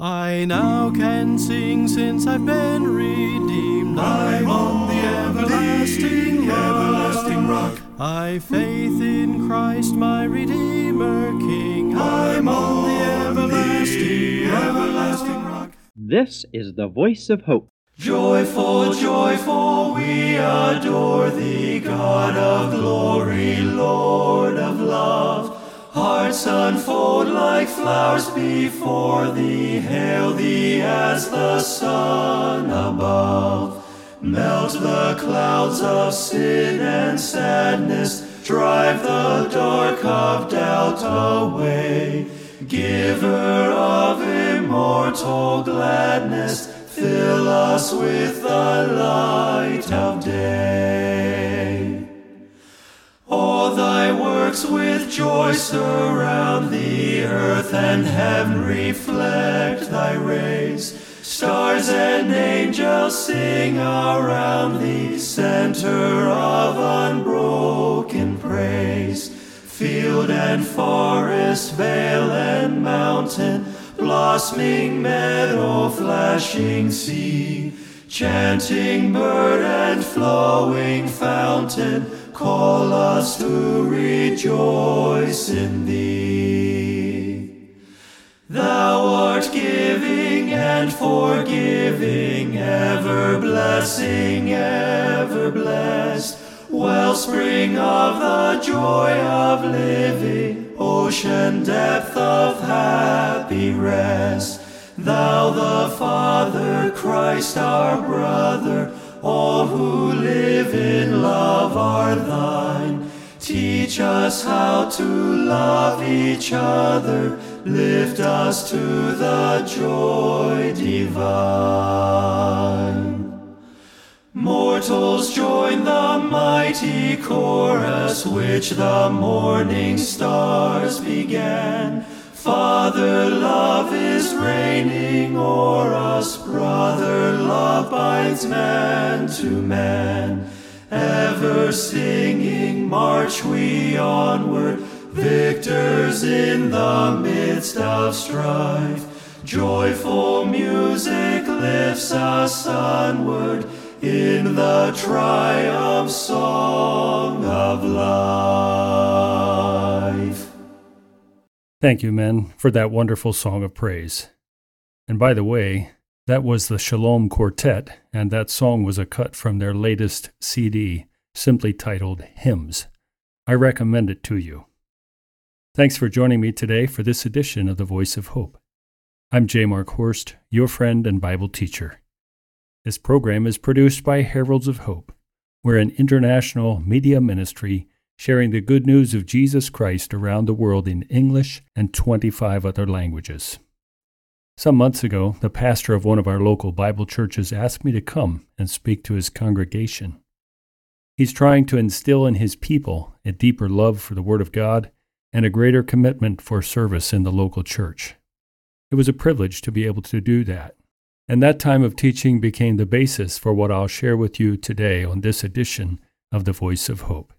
I now can sing since I've been redeemed. I'm on the everlasting rock. everlasting rock. I faith in Christ my Redeemer King. I'm on the everlasting, everlasting rock. This is the voice of hope. Joyful, joyful, we adore thee, God of glory, Lord of love. Hearts unfold like flowers before thee, hail thee as the sun above. Melt the clouds of sin and sadness, drive the dark of doubt away. Giver of immortal gladness, fill us with the light of day. All thy with joy surround the earth and heaven reflect thy rays. Stars and angels sing around thee, center of unbroken praise. Field and forest, vale and mountain, blossoming meadow, flashing sea, chanting bird and flowing fountain call us to rejoice in thee. Thou art giving and forgiving, ever blessing, ever blessed, wellspring of the joy of living, ocean depth of happy rest. Thou the Father, Christ our brother, all who live in love are thine. Teach us how to love each other. Lift us to the joy divine. Mortals join the mighty chorus which the morning stars began. Father love is reigning o'er us, brother love binds man to man. Ever singing, march we onward, victors in the midst of strife. Joyful music lifts us onward in the triumph song of life. Thank you, men, for that wonderful song of praise. And by the way, that was the Shalom Quartet, and that song was a cut from their latest CD, simply titled Hymns. I recommend it to you. Thanks for joining me today for this edition of The Voice of Hope. I'm J. Mark Horst, your friend and Bible teacher. This program is produced by Heralds of Hope. We're an international media ministry sharing the good news of Jesus Christ around the world in English and 25 other languages. Some months ago, the pastor of one of our local Bible churches asked me to come and speak to his congregation. He's trying to instill in his people a deeper love for the Word of God and a greater commitment for service in the local church. It was a privilege to be able to do that. And that time of teaching became the basis for what I'll share with you today on this edition of The Voice of Hope.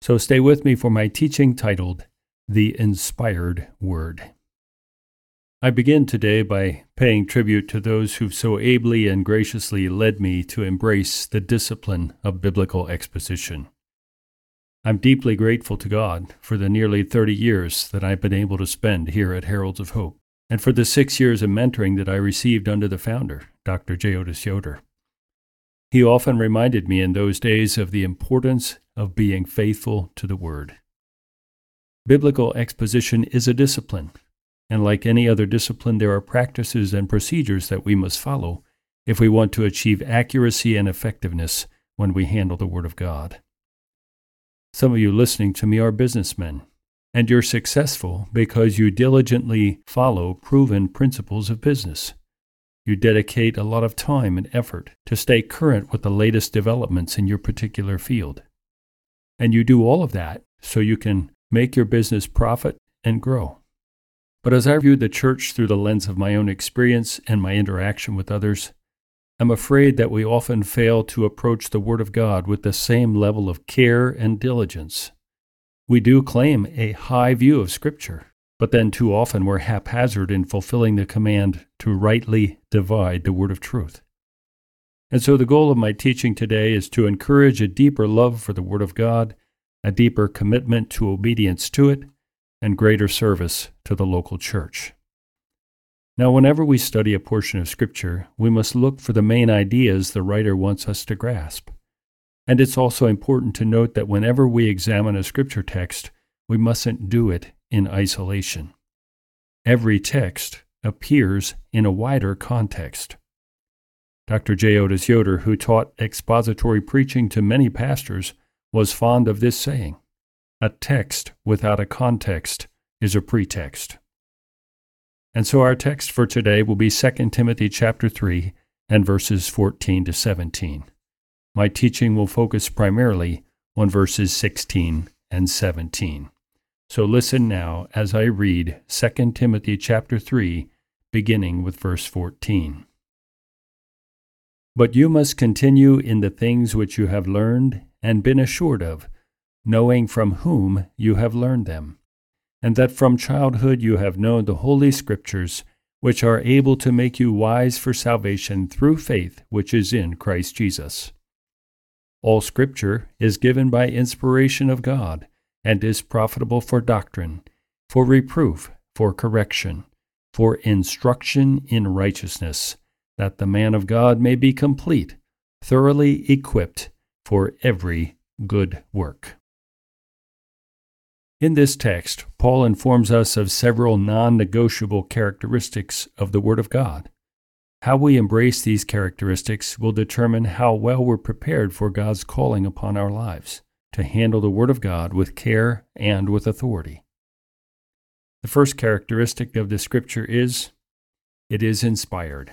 So stay with me for my teaching titled The Inspired Word. I begin today by paying tribute to those who've so ably and graciously led me to embrace the discipline of biblical exposition. I'm deeply grateful to God for the nearly 30 years that I've been able to spend here at Heralds of Hope, and for the six years of mentoring that I received under the founder, Dr. J. Otis Yoder. He often reminded me in those days of the importance of being faithful to the Word. Biblical exposition is a discipline and like any other discipline, there are practices and procedures that we must follow if we want to achieve accuracy and effectiveness when we handle the Word of God. Some of you listening to me are businessmen, and you're successful because you diligently follow proven principles of business. You dedicate a lot of time and effort to stay current with the latest developments in your particular field. And you do all of that so you can make your business profit and grow. But as I view the church through the lens of my own experience and my interaction with others, I'm afraid that we often fail to approach the Word of God with the same level of care and diligence. We do claim a high view of Scripture, but then too often we're haphazard in fulfilling the command to rightly divide the word of truth. And so the goal of my teaching today is to encourage a deeper love for the Word of God, a deeper commitment to obedience to it, and greater service to the local church. Now, whenever we study a portion of Scripture, we must look for the main ideas the writer wants us to grasp. And it's also important to note that whenever we examine a Scripture text, we mustn't do it in isolation. Every text appears in a wider context. Dr. J. Otis Yoder, who taught expository preaching to many pastors, was fond of this saying A text without a context is a pretext. And so our text for today will be 2 Timothy chapter 3 and verses 14 to 17. My teaching will focus primarily on verses 16 and 17. So listen now as I read 2 Timothy chapter 3 beginning with verse 14. But you must continue in the things which you have learned and been assured of, knowing from whom you have learned them and that from childhood you have known the Holy Scriptures, which are able to make you wise for salvation through faith which is in Christ Jesus. All Scripture is given by inspiration of God, and is profitable for doctrine, for reproof, for correction, for instruction in righteousness, that the man of God may be complete, thoroughly equipped for every good work. In this text, Paul informs us of several non negotiable characteristics of the Word of God. How we embrace these characteristics will determine how well we're prepared for God's calling upon our lives to handle the Word of God with care and with authority. The first characteristic of the Scripture is it is inspired.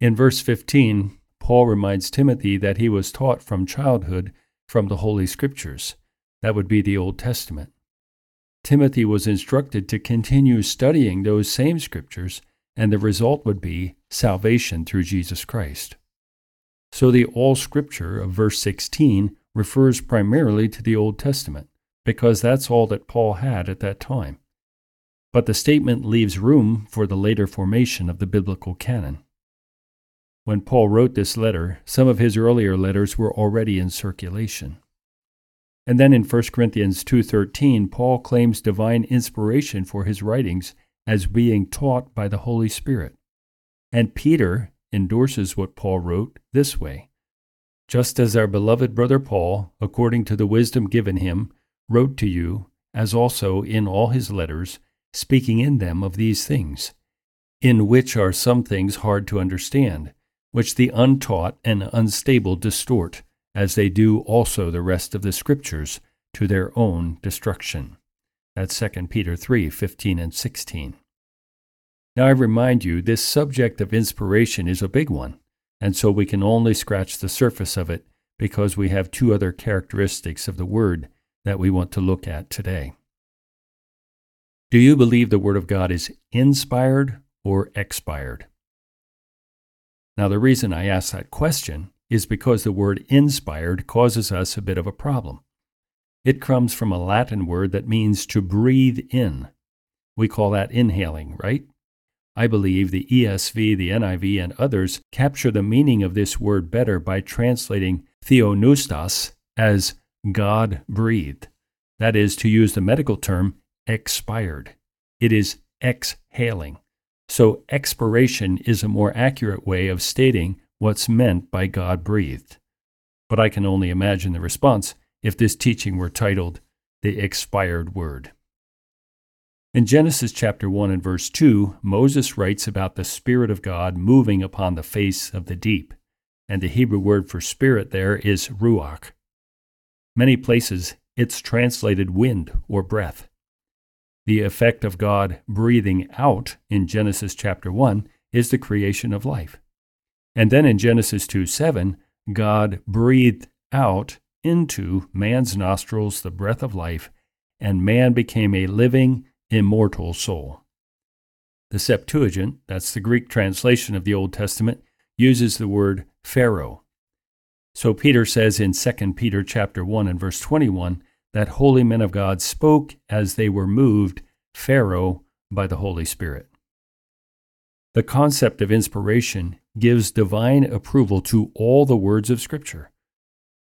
In verse 15, Paul reminds Timothy that he was taught from childhood from the Holy Scriptures. That would be the Old Testament. Timothy was instructed to continue studying those same scriptures, and the result would be salvation through Jesus Christ. So the all scripture of verse 16 refers primarily to the Old Testament, because that's all that Paul had at that time. But the statement leaves room for the later formation of the biblical canon. When Paul wrote this letter, some of his earlier letters were already in circulation. And then in 1 Corinthians 2:13, Paul claims divine inspiration for his writings as being taught by the Holy Spirit. And Peter endorses what Paul wrote this way: Just as our beloved brother Paul, according to the wisdom given him, wrote to you, as also in all his letters, speaking in them of these things, in which are some things hard to understand, which the untaught and unstable distort as they do also the rest of the Scriptures, to their own destruction. That's 2 Peter 3 15 and 16. Now, I remind you, this subject of inspiration is a big one, and so we can only scratch the surface of it because we have two other characteristics of the Word that we want to look at today. Do you believe the Word of God is inspired or expired? Now, the reason I ask that question is because the word inspired causes us a bit of a problem. It comes from a Latin word that means to breathe in. We call that inhaling, right? I believe the ESV, the NIV, and others capture the meaning of this word better by translating theopneustos as God breathed. That is, to use the medical term, expired. It is exhaling. So, expiration is a more accurate way of stating what's meant by God breathed. But I can only imagine the response if this teaching were titled The Expired Word. In Genesis chapter 1 and verse 2, Moses writes about the Spirit of God moving upon the face of the deep, and the Hebrew word for spirit there is ruach. Many places it's translated wind or breath. The effect of God breathing out in Genesis chapter 1 is the creation of life. And then in Genesis 2 7, God breathed out into man's nostrils the breath of life, and man became a living, immortal soul. The Septuagint, that's the Greek translation of the Old Testament, uses the word phero. So Peter says in 2 Peter chapter 1 and verse 21 that holy men of God spoke as they were moved phero by the Holy Spirit. The concept of inspiration gives divine approval to all the words of Scripture.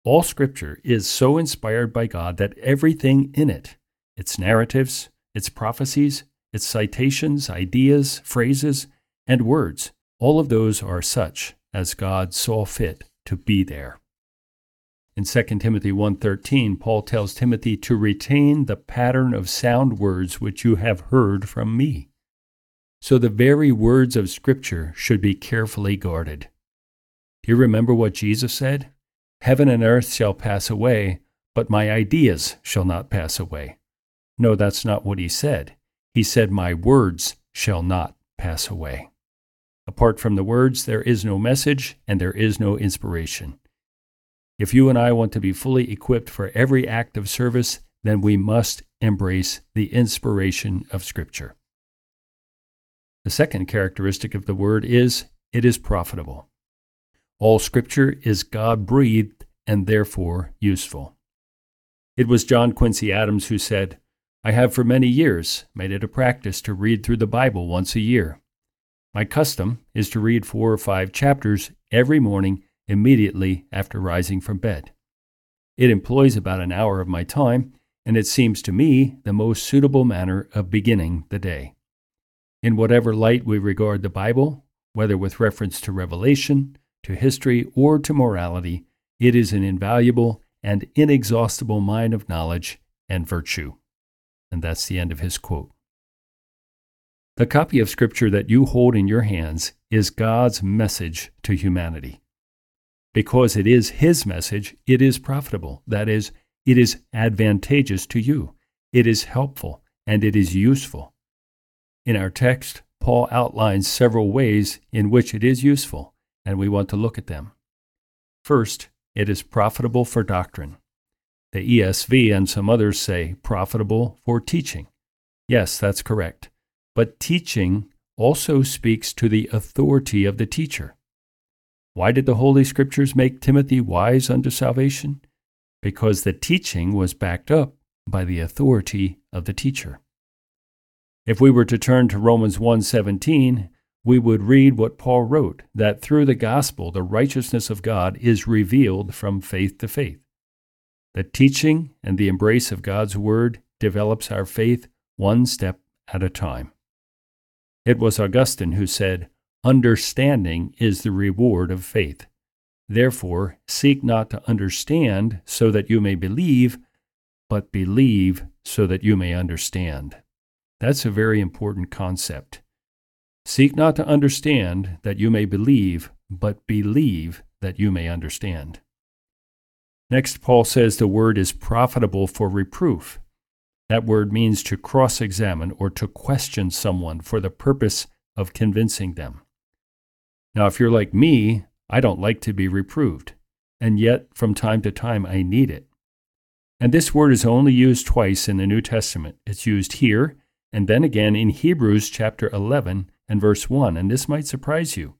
All Scripture is so inspired by God that everything in it, its narratives, its prophecies, its citations, ideas, phrases, and words, all of those are such as God saw fit to be there. In 2 Timothy 1:13, Paul tells Timothy to retain the pattern of sound words which you have heard from me. So the very words of Scripture should be carefully guarded. Do you remember what Jesus said? Heaven and earth shall pass away, but my ideas shall not pass away. No, that's not what he said. He said, My words shall not pass away. Apart from the words, there is no message and there is no inspiration. If you and I want to be fully equipped for every act of service, then we must embrace the inspiration of Scripture. The second characteristic of the Word is it is profitable. All Scripture is God breathed and therefore useful. It was John Quincy Adams who said, I have for many years made it a practice to read through the Bible once a year. My custom is to read four or five chapters every morning immediately after rising from bed. It employs about an hour of my time, and it seems to me the most suitable manner of beginning the day. In whatever light we regard the Bible, whether with reference to revelation, to history, or to morality, it is an invaluable and inexhaustible mine of knowledge and virtue. And that's the end of his quote. The copy of Scripture that you hold in your hands is God's message to humanity. Because it is His message, it is profitable. That is, it is advantageous to you, it is helpful, and it is useful. In our text, Paul outlines several ways in which it is useful, and we want to look at them. First, it is profitable for doctrine. The ESV and some others say profitable for teaching. Yes, that's correct. But teaching also speaks to the authority of the teacher. Why did the Holy Scriptures make Timothy wise unto salvation? Because the teaching was backed up by the authority of the teacher. If we were to turn to Romans 1:17, we would read what Paul wrote that through the gospel the righteousness of God is revealed from faith to faith. The teaching and the embrace of God's word develops our faith one step at a time. It was Augustine who said, Understanding is the reward of faith. Therefore, seek not to understand so that you may believe, but believe so that you may understand. That's a very important concept. Seek not to understand that you may believe, but believe that you may understand. Next, Paul says the word is profitable for reproof. That word means to cross examine or to question someone for the purpose of convincing them. Now, if you're like me, I don't like to be reproved, and yet from time to time I need it. And this word is only used twice in the New Testament. It's used here and then again in Hebrews chapter 11 and verse 1, and this might surprise you.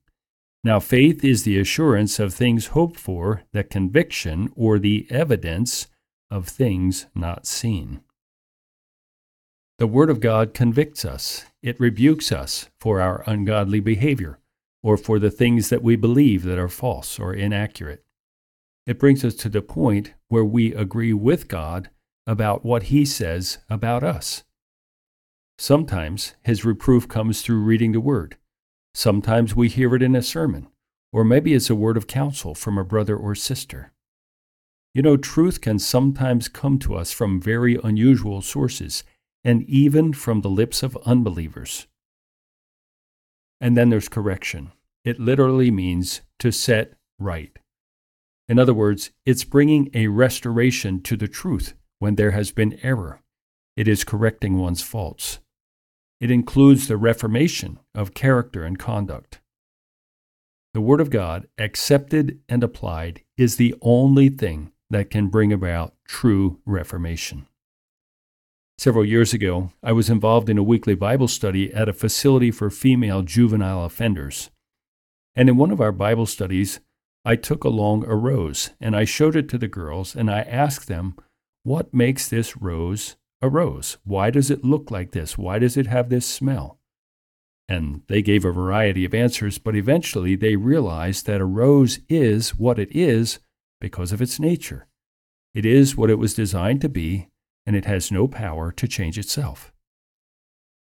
Now, faith is the assurance of things hoped for, the conviction or the evidence of things not seen. The Word of God convicts us, it rebukes us for our ungodly behavior, or for the things that we believe that are false or inaccurate. It brings us to the point where we agree with God about what He says about us. Sometimes his reproof comes through reading the word. Sometimes we hear it in a sermon, or maybe it's a word of counsel from a brother or sister. You know, truth can sometimes come to us from very unusual sources, and even from the lips of unbelievers. And then there's correction. It literally means to set right. In other words, it's bringing a restoration to the truth when there has been error. It is correcting one's faults. It includes the reformation of character and conduct. The Word of God, accepted and applied, is the only thing that can bring about true reformation. Several years ago, I was involved in a weekly Bible study at a facility for female juvenile offenders. And in one of our Bible studies, I took along a rose and I showed it to the girls and I asked them, What makes this rose a rose? Why does it look like this? Why does it have this smell? And they gave a variety of answers, but eventually they realized that a rose is what it is because of its nature. It is what it was designed to be, and it has no power to change itself.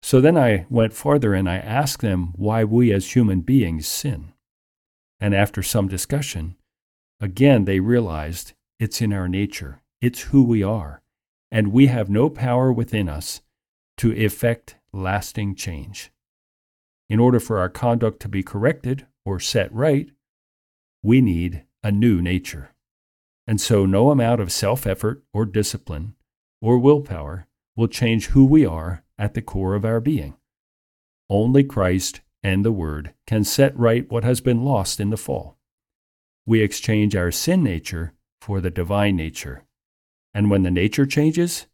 So then I went farther and I asked them why we as human beings sin. And after some discussion, again they realized it's in our nature, it's who we are, and we have no power within us to effect lasting change. In order for our conduct to be corrected or set right, we need a new nature. And so no amount of self effort or discipline or willpower will change who we are at the core of our being. Only Christ and the Word can set right what has been lost in the fall. We exchange our sin nature for the divine nature. And when the nature changes,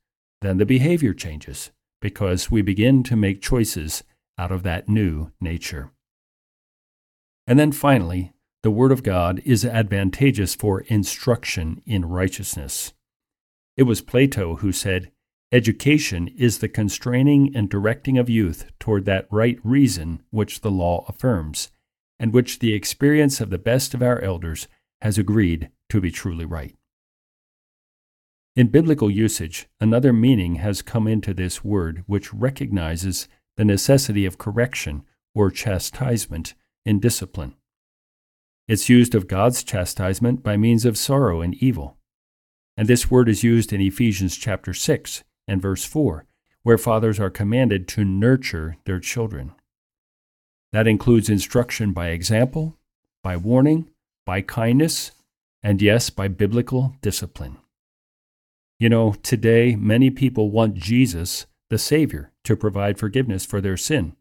then the behavior changes, because we begin to make choices out of that new nature. And then finally, the Word of God is advantageous for instruction in righteousness. It was Plato who said, Education is the constraining and directing of youth toward that right reason which the law affirms, and which the experience of the best of our elders has agreed to be truly right. In biblical usage, another meaning has come into this word which recognizes the necessity of correction or chastisement in discipline. It's used of God's chastisement by means of sorrow and evil. And this word is used in Ephesians chapter 6 and verse 4, where fathers are commanded to nurture their children. That includes instruction by example, by warning, by kindness, and yes, by biblical discipline. You know, today many people want Jesus, the Savior, to provide forgiveness for their sin,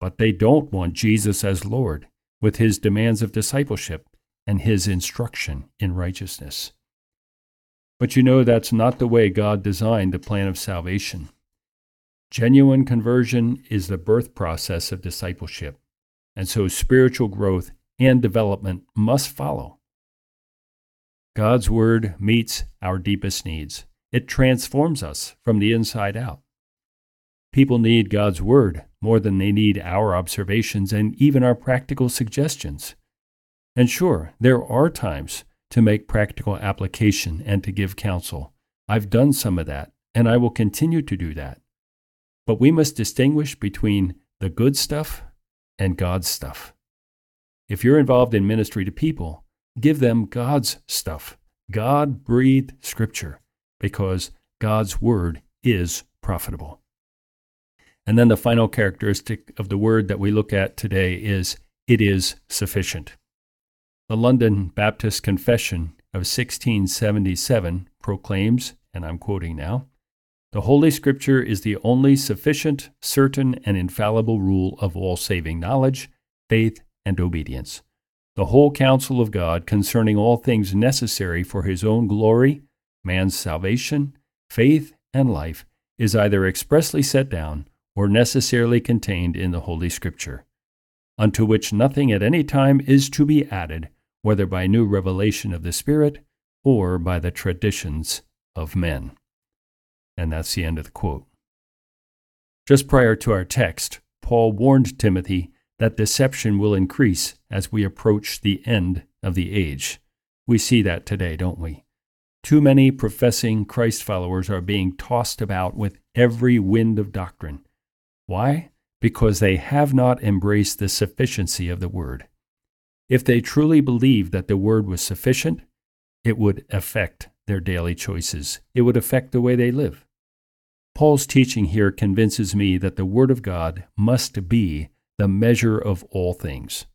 but they don't want Jesus as Lord with his demands of discipleship and his instruction in righteousness. But you know that's not the way God designed the plan of salvation. Genuine conversion is the birth process of discipleship, and so spiritual growth and development must follow. God's Word meets our deepest needs. It transforms us from the inside out. People need God's Word more than they need our observations and even our practical suggestions. And sure, there are times to make practical application and to give counsel. I've done some of that, and I will continue to do that. But we must distinguish between the good stuff and God's stuff. If you're involved in ministry to people, give them God's stuff, God breathed scripture, because God's word is profitable. And then the final characteristic of the word that we look at today is it is sufficient. The London Baptist Confession of 1677 proclaims, and I'm quoting now, the Holy Scripture is the only sufficient, certain, and infallible rule of all saving knowledge, faith, and obedience. The whole counsel of God concerning all things necessary for his own glory, man's salvation, faith, and life is either expressly set down or necessarily contained in the Holy Scripture, unto which nothing at any time is to be added whether by new revelation of the Spirit or by the traditions of men. And that's the end of the quote. Just prior to our text, Paul warned Timothy that deception will increase as we approach the end of the age. We see that today, don't we? Too many professing Christ followers are being tossed about with every wind of doctrine. Why? Because they have not embraced the sufficiency of the Word. If they truly believed that the word was sufficient, it would affect their daily choices. It would affect the way they live. Paul's teaching here convinces me that the Word of God must be the measure of all things.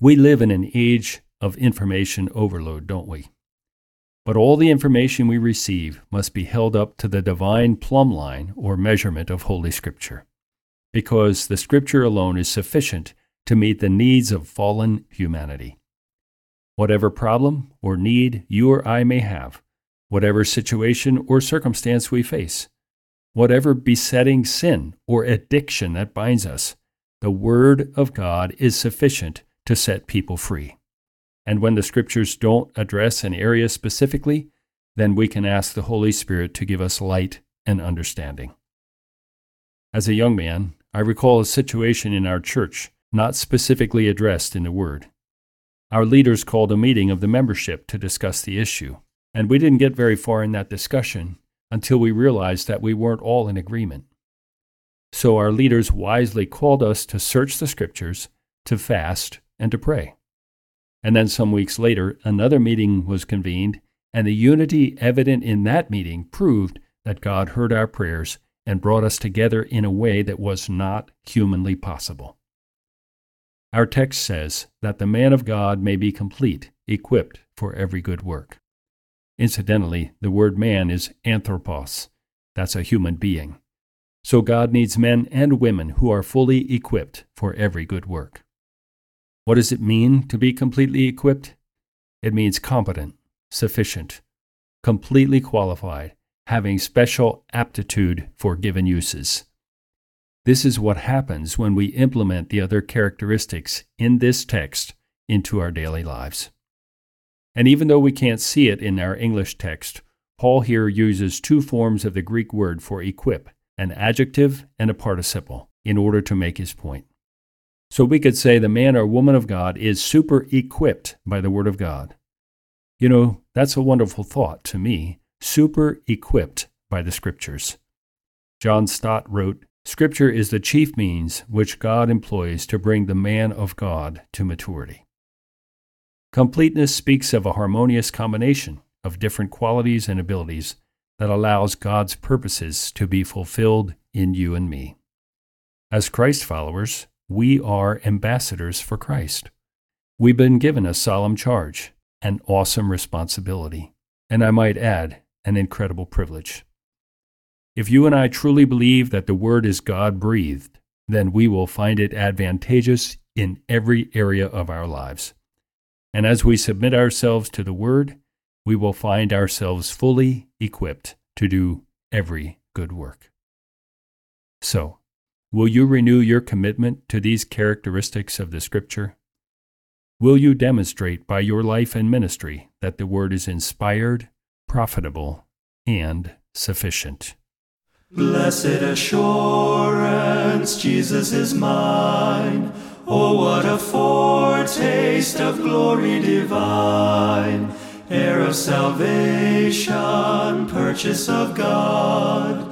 We live in an age of information overload, don't we? But all the information we receive must be held up to the divine plumb line or measurement of Holy Scripture, because the Scripture alone is sufficient to meet the needs of fallen humanity. Whatever problem or need you or I may have, whatever situation or circumstance we face, whatever besetting sin or addiction that binds us, the Word of God is sufficient to set people free. And when the Scriptures don't address an area specifically, then we can ask the Holy Spirit to give us light and understanding. As a young man, I recall a situation in our church not specifically addressed in the Word. Our leaders called a meeting of the membership to discuss the issue, and we didn't get very far in that discussion until we realized that we weren't all in agreement. So our leaders wisely called us to search the scriptures, to fast, and to pray. And then some weeks later, another meeting was convened, and the unity evident in that meeting proved that God heard our prayers and brought us together in a way that was not humanly possible. Our text says that the man of God may be complete, equipped for every good work. Incidentally, the word man is anthropos. That's a human being. So God needs men and women who are fully equipped for every good work. What does it mean to be completely equipped? It means competent, sufficient, completely qualified, having special aptitude for given uses. This is what happens when we implement the other characteristics in this text into our daily lives. And even though we can't see it in our English text, Paul here uses two forms of the Greek word for equip, an adjective and a participle, in order to make his point. So we could say the man or woman of God is super equipped by the Word of God. You know, that's a wonderful thought to me, super equipped by the Scriptures. John Stott wrote, Scripture is the chief means which God employs to bring the man of God to maturity. Completeness speaks of a harmonious combination of different qualities and abilities that allows God's purposes to be fulfilled in you and me. As Christ followers, we are ambassadors for Christ. We've been given a solemn charge, an awesome responsibility, and I might add, an incredible privilege. If you and I truly believe that the Word is God breathed, then we will find it advantageous in every area of our lives. And as we submit ourselves to the Word, we will find ourselves fully equipped to do every good work. So, will you renew your commitment to these characteristics of the Scripture? Will you demonstrate by your life and ministry that the Word is inspired, profitable, and sufficient? Blessed assurance, Jesus is mine. Oh, what a foretaste of glory divine, heir of salvation, purchase of God,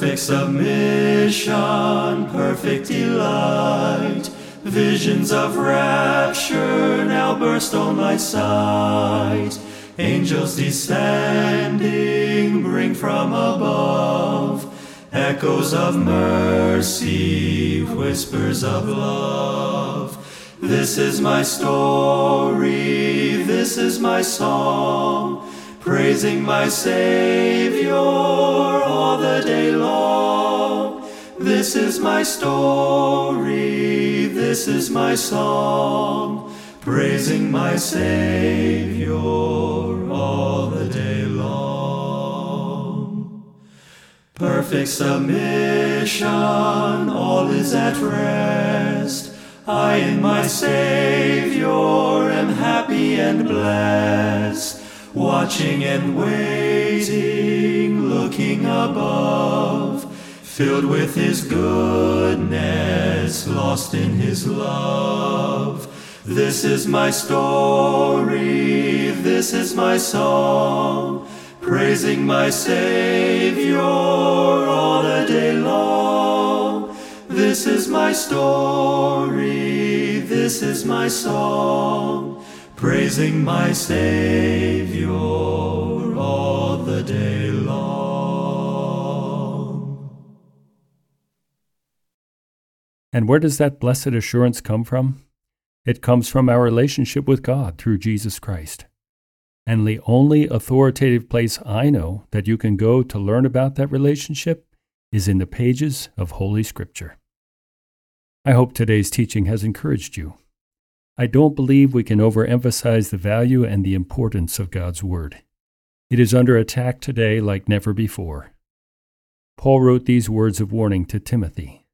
Perfect submission, perfect delight, visions of rapture now burst on my sight. Angels descending bring from above echoes of mercy, whispers of love. This is my story, this is my song, praising my Savior all the day long. This is my story, this is my song praising my Savior all the day long. Perfect submission, all is at rest. I in my Savior am happy and blessed, watching and waiting, looking above filled with his goodness, lost in his love. This is my story, this is my song, praising my Savior all the day long. This is my story, this is my song, praising my Savior all the day long. And where does that blessed assurance come from? It comes from our relationship with God through Jesus Christ. And the only authoritative place I know that you can go to learn about that relationship is in the pages of Holy Scripture. I hope today's teaching has encouraged you. I don't believe we can overemphasize the value and the importance of God's Word. It is under attack today like never before. Paul wrote these words of warning to Timothy.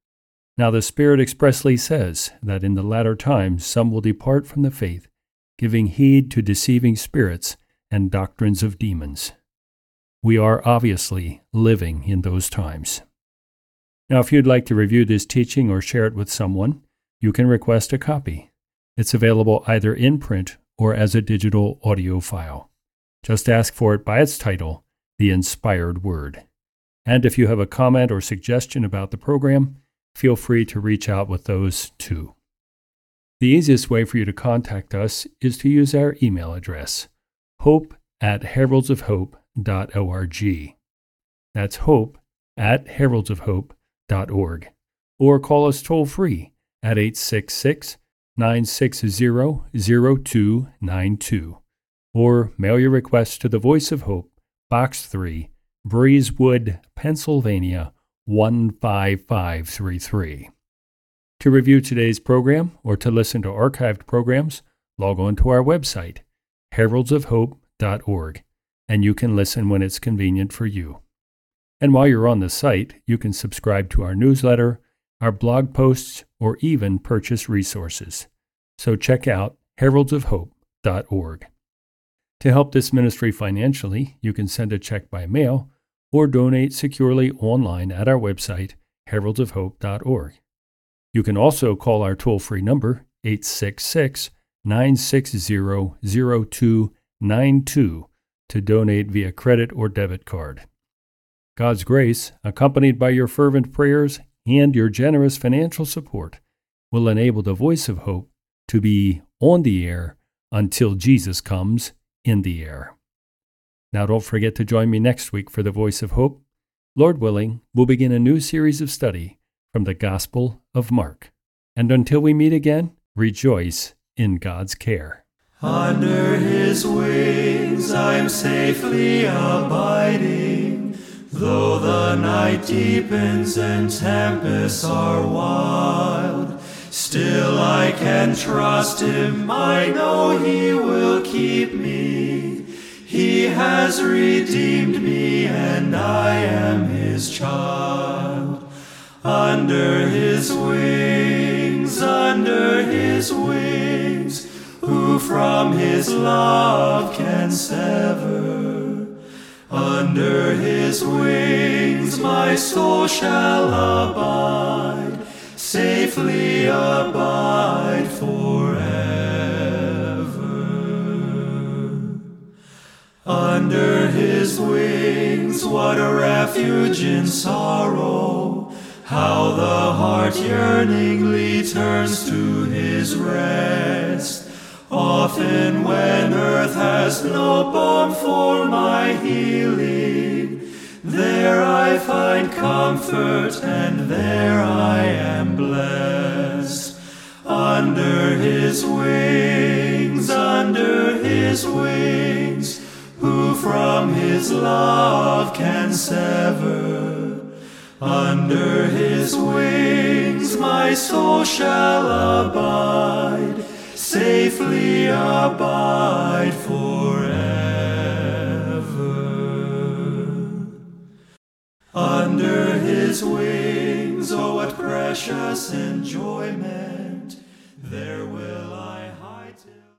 Now the Spirit expressly says that in the latter times some will depart from the faith, giving heed to deceiving spirits and doctrines of demons. We are obviously living in those times. Now, if you'd like to review this teaching or share it with someone, you can request a copy. It's available either in print or as a digital audio file. Just ask for it by its title, The Inspired Word. And if you have a comment or suggestion about the program, feel free to reach out with those too. The easiest way for you to contact us is to use our email address, hope at heraldsofhope.org. That's hope at heraldsofhope.org. Or call us toll free at 866 960 0292. Or mail your request to the Voice of Hope, Box 3, Breezewood, Pennsylvania 15533. To review today's program or to listen to archived programs, log on to our website, heraldsofhope.org, and you can listen when it's convenient for you. And while you're on the site, you can subscribe to our newsletter, our blog posts, or even purchase resources. So check out heraldsofhope.org. To help this ministry financially, you can send a check by mail or donate securely online at our website, heraldsofhope.org. You can also call our toll free number, 866 960 0292, to donate via credit or debit card. God's grace, accompanied by your fervent prayers and your generous financial support, will enable the voice of hope to be on the air until Jesus comes in the air. Now, don't forget to join me next week for the Voice of Hope. Lord willing, we'll begin a new series of study from the Gospel of Mark. And until we meet again, rejoice in God's care. Under his wings I'm safely abiding, though the night deepens and tempests are wild. Still I can trust him, I know he will keep me. He has redeemed me, and I am his child. Under his wings, under his wings, who from his love can sever? Under his wings my soul shall abide, safely abide forever. Under his wings, what a refuge in sorrow! How the heart yearningly turns to his rest. Often when earth has no balm for my healing, there I find comfort and there I am blessed. Under his wings, under his wings, who from his love can sever? Under his wings my soul shall abide, safely abide forever. Under his wings, oh, what precious enjoyment! There will